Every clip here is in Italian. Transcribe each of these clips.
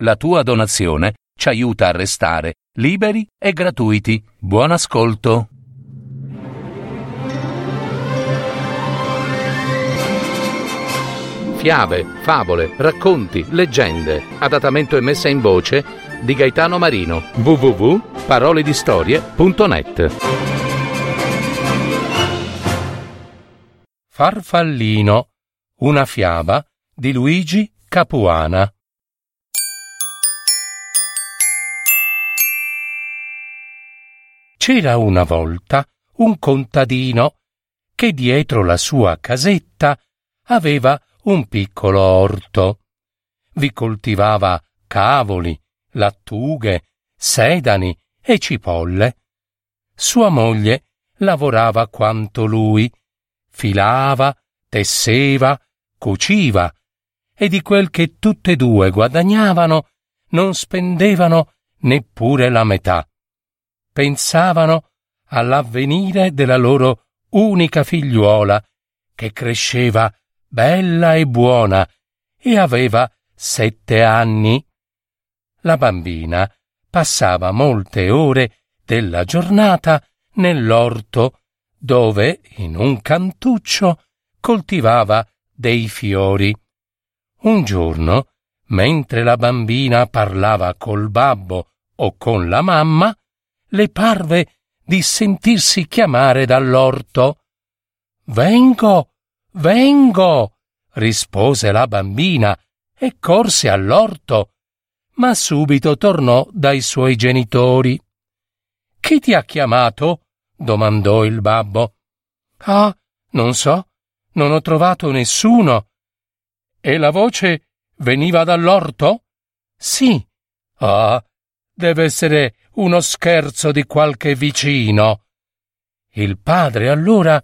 La tua donazione ci aiuta a restare liberi e gratuiti. Buon ascolto. Fiabe, favole, racconti, leggende. Adattamento e messa in voce di Gaetano Marino. www.paroledistorie.net Farfallino, una fiaba di Luigi Capuana. C'era una volta un contadino che dietro la sua casetta aveva un piccolo orto. Vi coltivava cavoli, lattughe, sedani e cipolle. Sua moglie lavorava quanto lui, filava, tesseva, cuciva, e di quel che tutte e due guadagnavano non spendevano neppure la metà pensavano all'avvenire della loro unica figliuola, che cresceva bella e buona e aveva sette anni. La bambina passava molte ore della giornata nell'orto, dove, in un cantuccio, coltivava dei fiori. Un giorno, mentre la bambina parlava col babbo o con la mamma, le parve di sentirsi chiamare dall'orto. Vengo, vengo, rispose la bambina e corse all'orto, ma subito tornò dai suoi genitori. Chi ti ha chiamato? domandò il babbo. Ah, non so, non ho trovato nessuno. E la voce veniva dall'orto? Sì. Ah, deve essere uno scherzo di qualche vicino. Il padre allora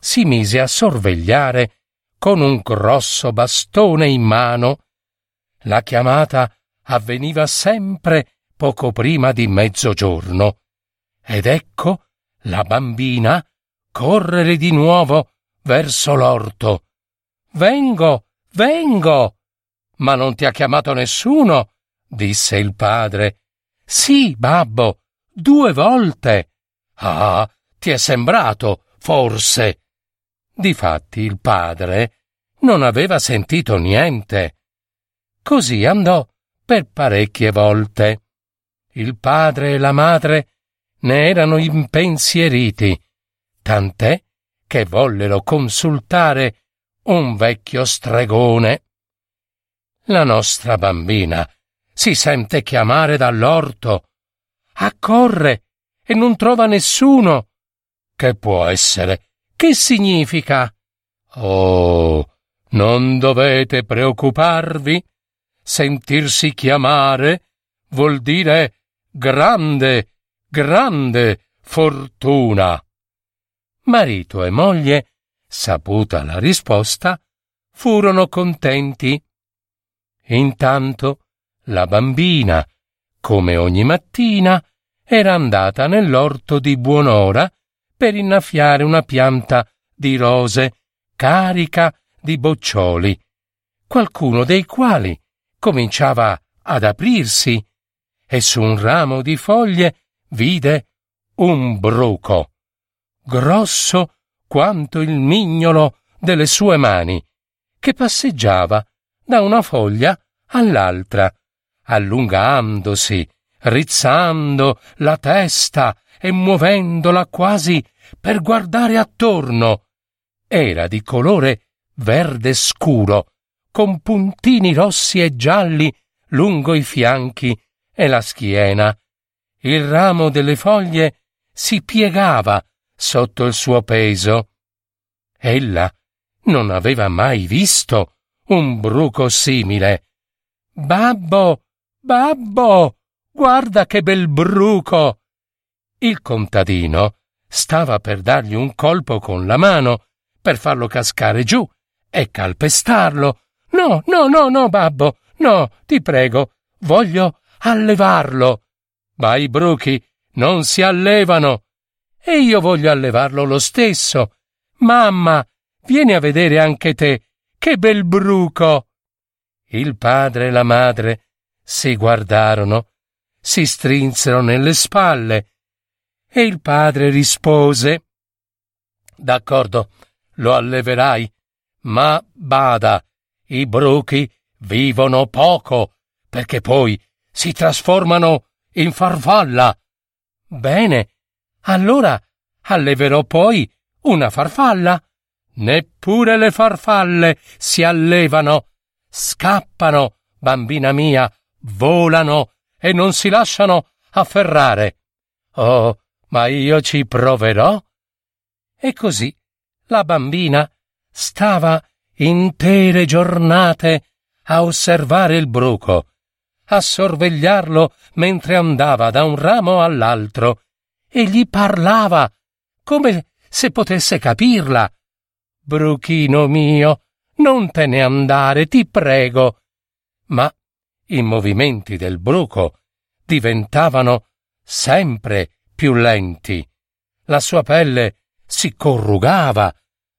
si mise a sorvegliare con un grosso bastone in mano. La chiamata avveniva sempre poco prima di mezzogiorno. Ed ecco la bambina correre di nuovo verso l'orto. Vengo, vengo. Ma non ti ha chiamato nessuno, disse il padre. Sì, babbo, due volte. Ah, ti è sembrato, forse. Difatti il padre non aveva sentito niente. Così andò per parecchie volte. Il padre e la madre ne erano impensieriti, tant'è che vollero consultare un vecchio stregone. La nostra bambina si sente chiamare dall'orto. Accorre e non trova nessuno. Che può essere? Che significa? Oh, non dovete preoccuparvi. Sentirsi chiamare vuol dire grande, grande fortuna. Marito e moglie, saputa la risposta, furono contenti. Intanto la bambina, come ogni mattina, era andata nell'orto di buon'ora per innaffiare una pianta di rose carica di boccioli, qualcuno dei quali cominciava ad aprirsi e su un ramo di foglie vide un bruco, grosso quanto il mignolo delle sue mani, che passeggiava da una foglia all'altra, allungandosi, rizzando la testa e muovendola quasi per guardare attorno. Era di colore verde scuro, con puntini rossi e gialli lungo i fianchi e la schiena. Il ramo delle foglie si piegava sotto il suo peso. Ella non aveva mai visto un bruco simile. Babbo, Babbo, guarda che bel bruco! Il contadino stava per dargli un colpo con la mano per farlo cascare giù e calpestarlo. No, no, no, no, babbo, no, ti prego, voglio allevarlo. Ma i bruchi non si allevano. E io voglio allevarlo lo stesso. Mamma, vieni a vedere anche te. Che bel bruco. Il padre e la madre Si guardarono, si strinsero nelle spalle e il padre rispose D'accordo, lo alleverai, ma bada, i bruchi vivono poco, perché poi si trasformano in farfalla. Bene, allora alleverò poi una farfalla. Neppure le farfalle si allevano, scappano, bambina mia, volano e non si lasciano afferrare. Oh, ma io ci proverò. E così la bambina stava intere giornate a osservare il bruco, a sorvegliarlo mentre andava da un ramo all'altro e gli parlava come se potesse capirla. Bruchino mio, non te ne andare, ti prego. Ma i movimenti del bruco diventavano sempre più lenti. La sua pelle si corrugava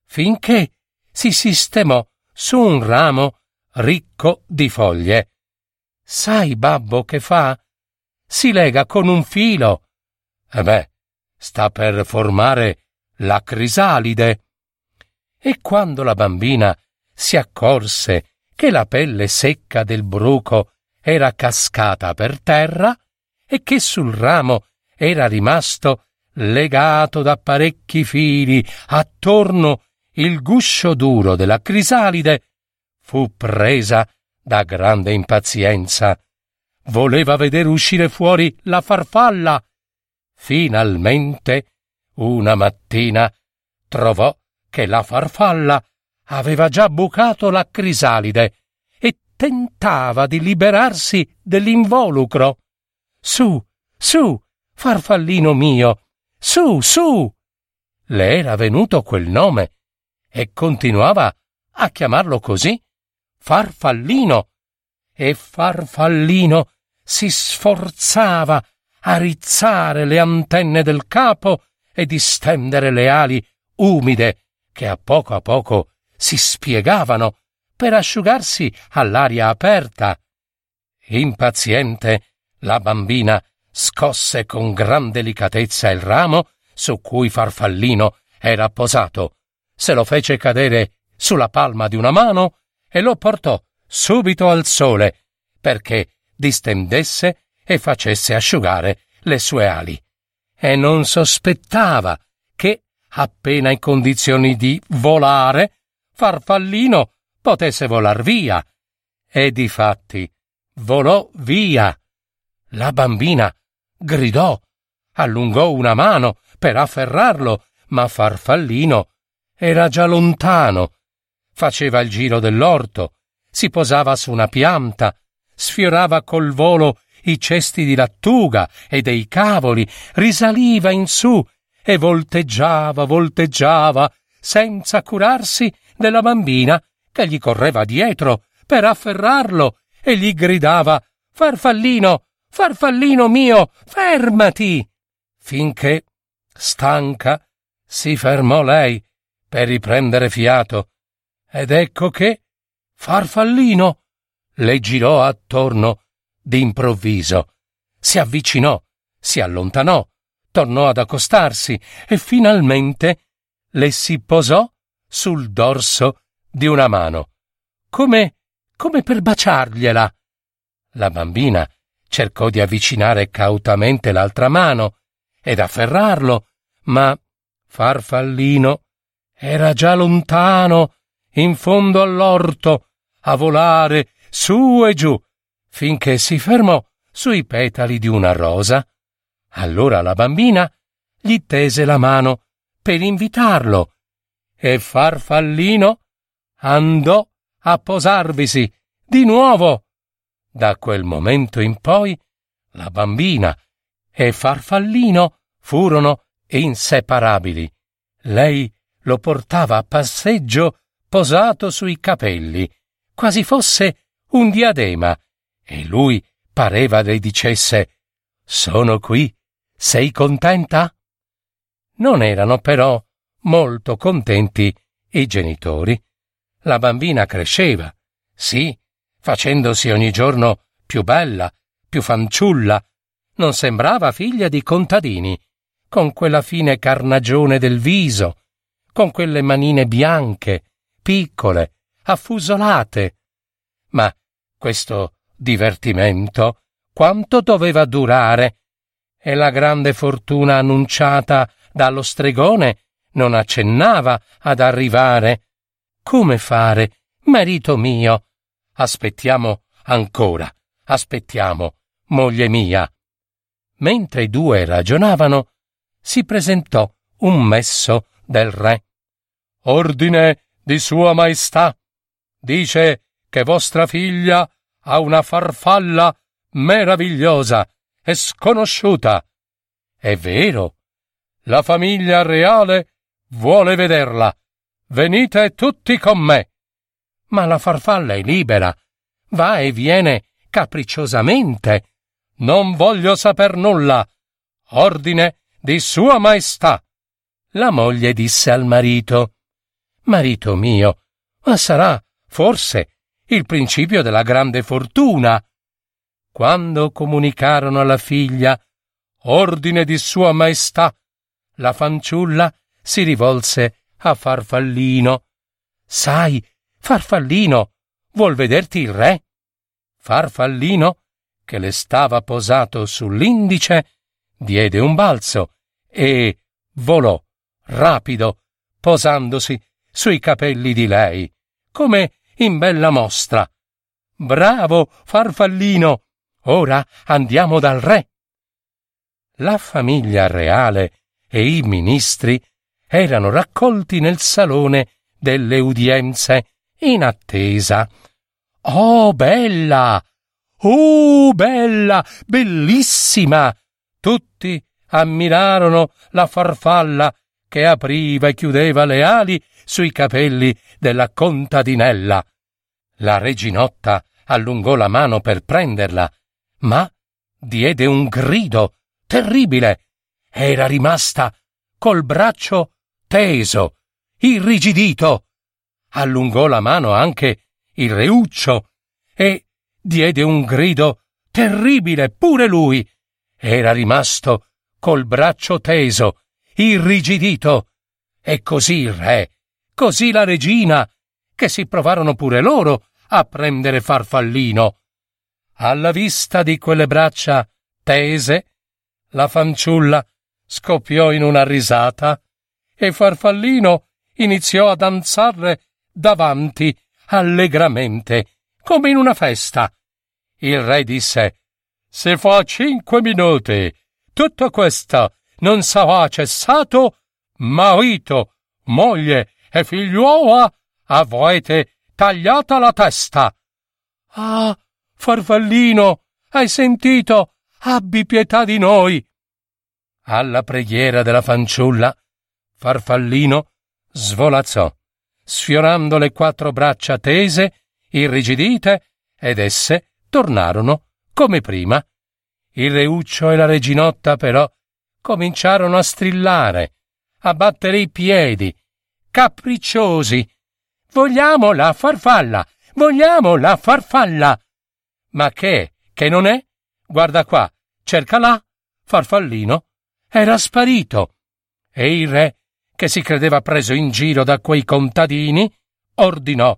finché si sistemò su un ramo ricco di foglie. Sai, babbo, che fa? Si lega con un filo. E beh, sta per formare la crisalide. E quando la bambina si accorse che la pelle secca del bruco era cascata per terra e che sul ramo era rimasto legato da parecchi fili attorno il guscio duro della crisalide, fu presa da grande impazienza. Voleva vedere uscire fuori la farfalla. Finalmente, una mattina, trovò che la farfalla aveva già bucato la crisalide tentava di liberarsi dell'involucro. Su, su, farfallino mio, su, su. Le era venuto quel nome e continuava a chiamarlo così, farfallino. E farfallino si sforzava a rizzare le antenne del capo e distendere le ali umide che a poco a poco si spiegavano per asciugarsi all'aria aperta. Impaziente, la bambina scosse con gran delicatezza il ramo su cui Farfallino era posato, se lo fece cadere sulla palma di una mano e lo portò subito al sole perché distendesse e facesse asciugare le sue ali. E non sospettava che, appena in condizioni di volare, Farfallino potesse volar via. E difatti volò via. La bambina gridò, allungò una mano per afferrarlo, ma Farfallino era già lontano. Faceva il giro dell'orto, si posava su una pianta, sfiorava col volo i cesti di lattuga e dei cavoli, risaliva in su e volteggiava, volteggiava, senza curarsi della bambina che gli correva dietro per afferrarlo e gli gridava Farfallino, farfallino mio, fermati. finché, stanca, si fermò lei per riprendere fiato, ed ecco che Farfallino le girò attorno d'improvviso, si avvicinò, si allontanò, tornò ad accostarsi e finalmente le si posò sul dorso di una mano, come come per baciargliela. La bambina cercò di avvicinare cautamente l'altra mano ed afferrarlo, ma Farfallino era già lontano, in fondo all'orto, a volare su e giù, finché si fermò sui petali di una rosa. Allora la bambina gli tese la mano per invitarlo e Farfallino andò a posarvisi di nuovo. Da quel momento in poi la bambina e Farfallino furono inseparabili. Lei lo portava a passeggio posato sui capelli, quasi fosse un diadema, e lui pareva le dicesse Sono qui, sei contenta? Non erano però molto contenti i genitori. La bambina cresceva, sì, facendosi ogni giorno più bella, più fanciulla, non sembrava figlia di contadini, con quella fine carnagione del viso, con quelle manine bianche, piccole, affusolate. Ma questo divertimento quanto doveva durare? E la grande fortuna annunciata dallo stregone non accennava ad arrivare. Come fare, marito mio? Aspettiamo ancora, aspettiamo, moglie mia. Mentre i due ragionavano, si presentò un messo del re. Ordine di Sua Maestà. Dice che vostra figlia ha una farfalla meravigliosa e sconosciuta. È vero. La famiglia reale vuole vederla. Venite tutti con me. Ma la farfalla è libera. Va e viene capricciosamente. Non voglio saper nulla. Ordine di Sua Maestà. La moglie disse al marito Marito mio, ma sarà, forse, il principio della grande fortuna. Quando comunicarono alla figlia ordine di Sua Maestà, la fanciulla si rivolse a Farfallino. Sai, Farfallino, vuol vederti il re? Farfallino, che le stava posato sull'indice, diede un balzo e volò, rapido, posandosi sui capelli di lei, come in bella mostra. Bravo, farfallino! Ora andiamo dal re. La famiglia reale e i ministri erano raccolti nel salone delle udienze in attesa. Oh, bella! Oh, bella! Bellissima! Tutti ammirarono la farfalla che apriva e chiudeva le ali sui capelli della contadinella. La reginotta allungò la mano per prenderla, ma diede un grido terribile. Era rimasta col braccio teso, irrigidito. Allungò la mano anche il reuccio e diede un grido terribile pure lui. Era rimasto col braccio teso, irrigidito. E così il re, così la regina, che si provarono pure loro a prendere Farfallino. Alla vista di quelle braccia tese, la fanciulla scoppiò in una risata e Farfallino iniziò a danzare davanti allegramente, come in una festa. Il re disse Se fa cinque minuti tutto questo non sarà cessato, marito, moglie e figliuola avrete tagliata la testa. Ah, farfallino, hai sentito? Abbi pietà di noi. Alla preghiera della fanciulla, farfallino svolazzò, sfiorando le quattro braccia tese, irrigidite, ed esse tornarono come prima. Il reuccio e la reginotta, però, cominciarono a strillare, a battere i piedi, capricciosi. Vogliamo la farfalla! Vogliamo la farfalla! Ma che? Che non è? Guarda qua, cerca là. Farfallino era sparito. E il re, che si credeva preso in giro da quei contadini, ordinò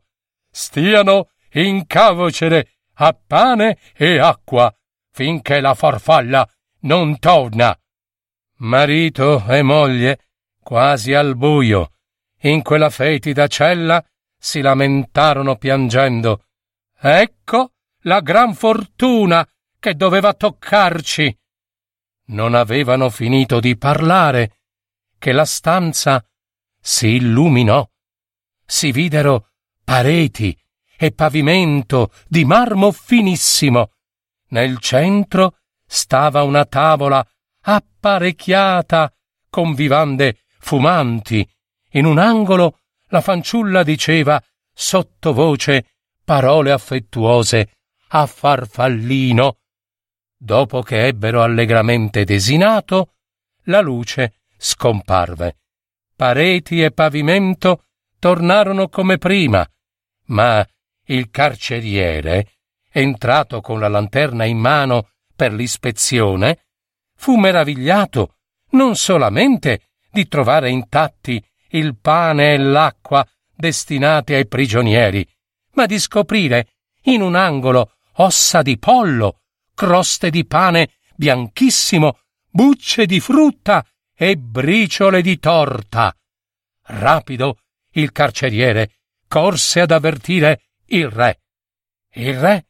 stiano in cavocere a pane e acqua finché la farfalla non torna. Marito e moglie, quasi al buio, in quella fetida cella, si lamentarono piangendo. Ecco la gran fortuna che doveva toccarci. Non avevano finito di parlare, che la stanza si illuminò. Si videro pareti e pavimento di marmo finissimo. Nel centro stava una tavola apparecchiata con vivande fumanti. In un angolo la fanciulla diceva sottovoce parole affettuose a Farfallino. Dopo che ebbero allegramente desinato, la luce scomparve. Pareti e pavimento tornarono come prima, ma il carceriere entrato con la lanterna in mano per l'ispezione, fu meravigliato non solamente di trovare intatti il pane e l'acqua destinati ai prigionieri, ma di scoprire in un angolo ossa di pollo, croste di pane bianchissimo, bucce di frutta e briciole di torta. Rapido il carceriere corse ad avvertire il re. Il re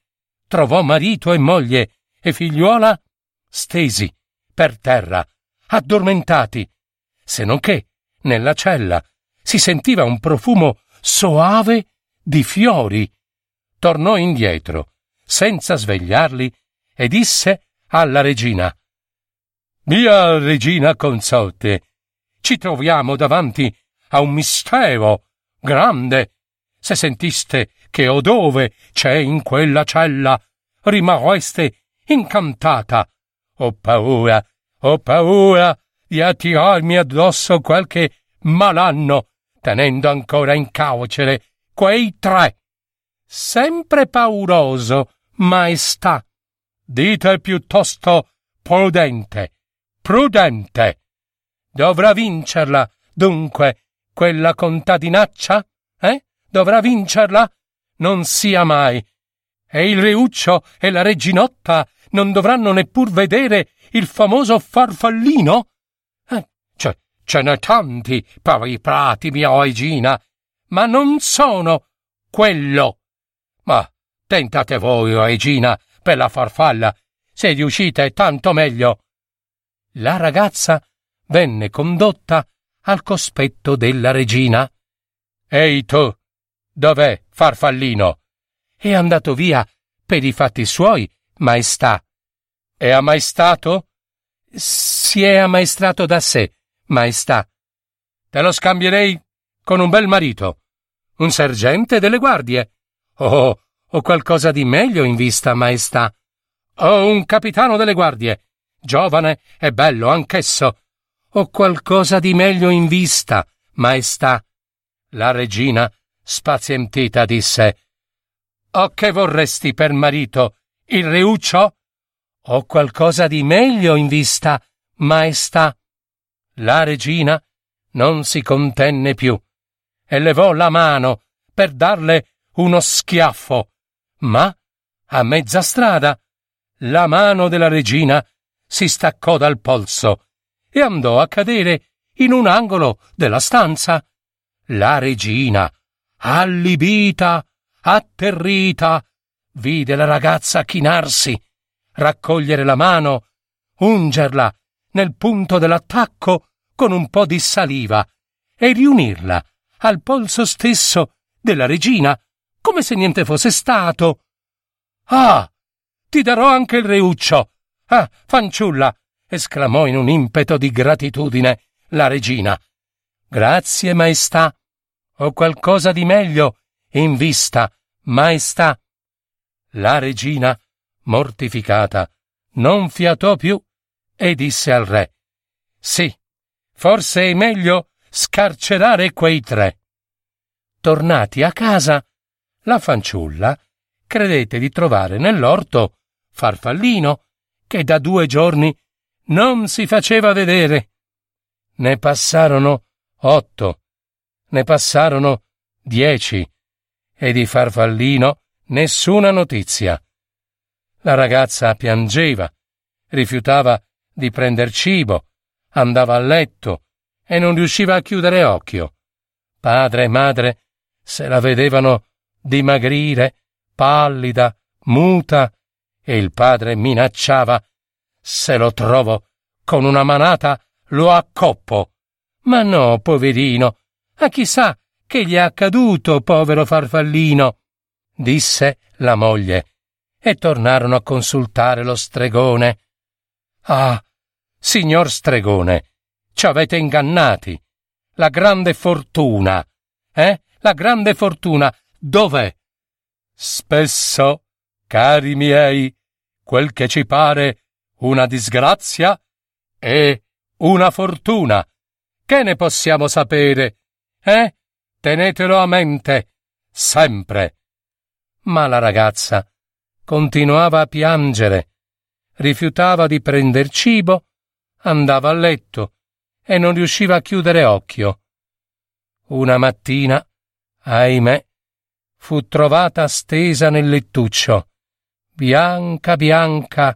trovò marito e moglie e figliuola stesi per terra, addormentati, se non che nella cella si sentiva un profumo soave di fiori. Tornò indietro, senza svegliarli, e disse alla regina Mia regina consorte, ci troviamo davanti a un mistero grande. Se sentiste che o dove c'è in quella cella, rimarreste incantata. Ho paura, ho paura di attirarmi addosso qualche malanno, tenendo ancora in carcere quei tre. Sempre pauroso, maestà. Dite piuttosto prudente, prudente. Dovrà vincerla, dunque, quella contadinaccia? Eh? Dovrà vincerla? Non sia mai. E il Reuccio e la Reginotta non dovranno neppur vedere il famoso farfallino? Eh, ce, ce n'è tanti per i prati, mia Regina, ma non sono quello. Ma tentate voi, Regina, per la farfalla. Se riuscite, tanto meglio. La ragazza venne condotta al cospetto della regina. Ehi tu, dov'è farfallino? È andato via per i fatti suoi, maestà. È ammaestato? Si è ammaestrato da sé, maestà. Te lo scambierei con un bel marito, un sergente delle guardie. Oh, ho qualcosa di meglio in vista, maestà. Ho un capitano delle guardie, giovane e bello anch'esso. Ho qualcosa di meglio in vista, maestà. La regina, spazientita, disse O che vorresti per marito? Il reuccio? Ho qualcosa di meglio in vista, maestà. La regina non si contenne più e levò la mano per darle uno schiaffo, ma a mezza strada la mano della regina si staccò dal polso e andò a cadere in un angolo della stanza. La regina, allibita, atterrita, vide la ragazza chinarsi, raccogliere la mano, ungerla nel punto dell'attacco con un po' di saliva e riunirla al polso stesso della regina, come se niente fosse stato. Ah, ti darò anche il reuccio. Ah, fanciulla! esclamò in un impeto di gratitudine la regina. Grazie, maestà. Ho qualcosa di meglio in vista, maestà. La regina, mortificata, non fiatò più e disse al re Sì, forse è meglio scarcerare quei tre. Tornati a casa, la fanciulla credette di trovare nell'orto Farfallino, che da due giorni non si faceva vedere. Ne passarono otto, ne passarono dieci, e di Farfallino nessuna notizia. La ragazza piangeva, rifiutava di prender cibo, andava a letto e non riusciva a chiudere occhio. Padre e madre se la vedevano dimagrire, pallida, muta, e il padre minacciava se lo trovo con una manata lo accoppo. Ma no, poverino, a chissà che gli è accaduto, povero farfallino, disse la moglie, e tornarono a consultare lo stregone. Ah, signor stregone, ci avete ingannati. La grande fortuna, eh? La grande fortuna, dov'è? Spesso, cari miei, quel che ci pare una disgrazia e una fortuna. Che ne possiamo sapere? Eh? Tenetelo a mente, sempre. Ma la ragazza continuava a piangere, rifiutava di prender cibo, andava a letto e non riusciva a chiudere occhio. Una mattina, ahimè, fu trovata stesa nel lettuccio, bianca bianca,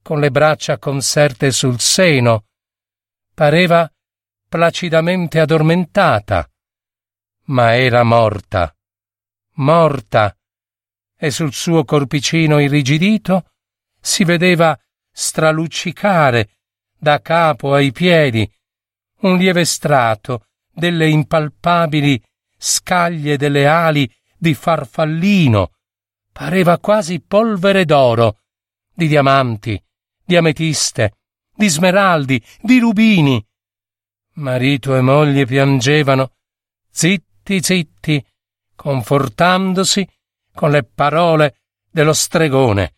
con le braccia conserte sul seno. Pareva placidamente addormentata, ma era morta, morta, e sul suo corpicino irrigidito si vedeva straluccicare da capo ai piedi un lieve strato delle impalpabili scaglie delle ali di farfallino, pareva quasi polvere d'oro, di diamanti, di ametiste, di smeraldi, di rubini. Marito e moglie piangevano, zitti zitti, confortandosi con le parole dello stregone.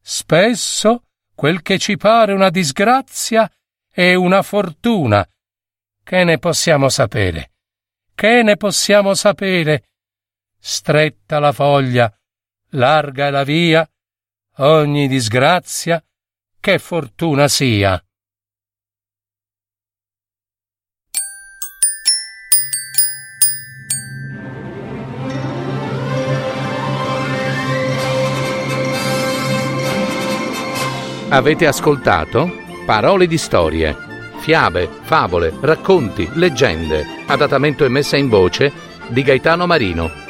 Spesso quel che ci pare una disgrazia è una fortuna. Che ne possiamo sapere? Che ne possiamo sapere? Stretta la foglia, larga è la via, ogni disgrazia, che fortuna sia. Avete ascoltato Parole di storie, fiabe, favole, racconti, leggende, adattamento e messa in voce di Gaetano Marino.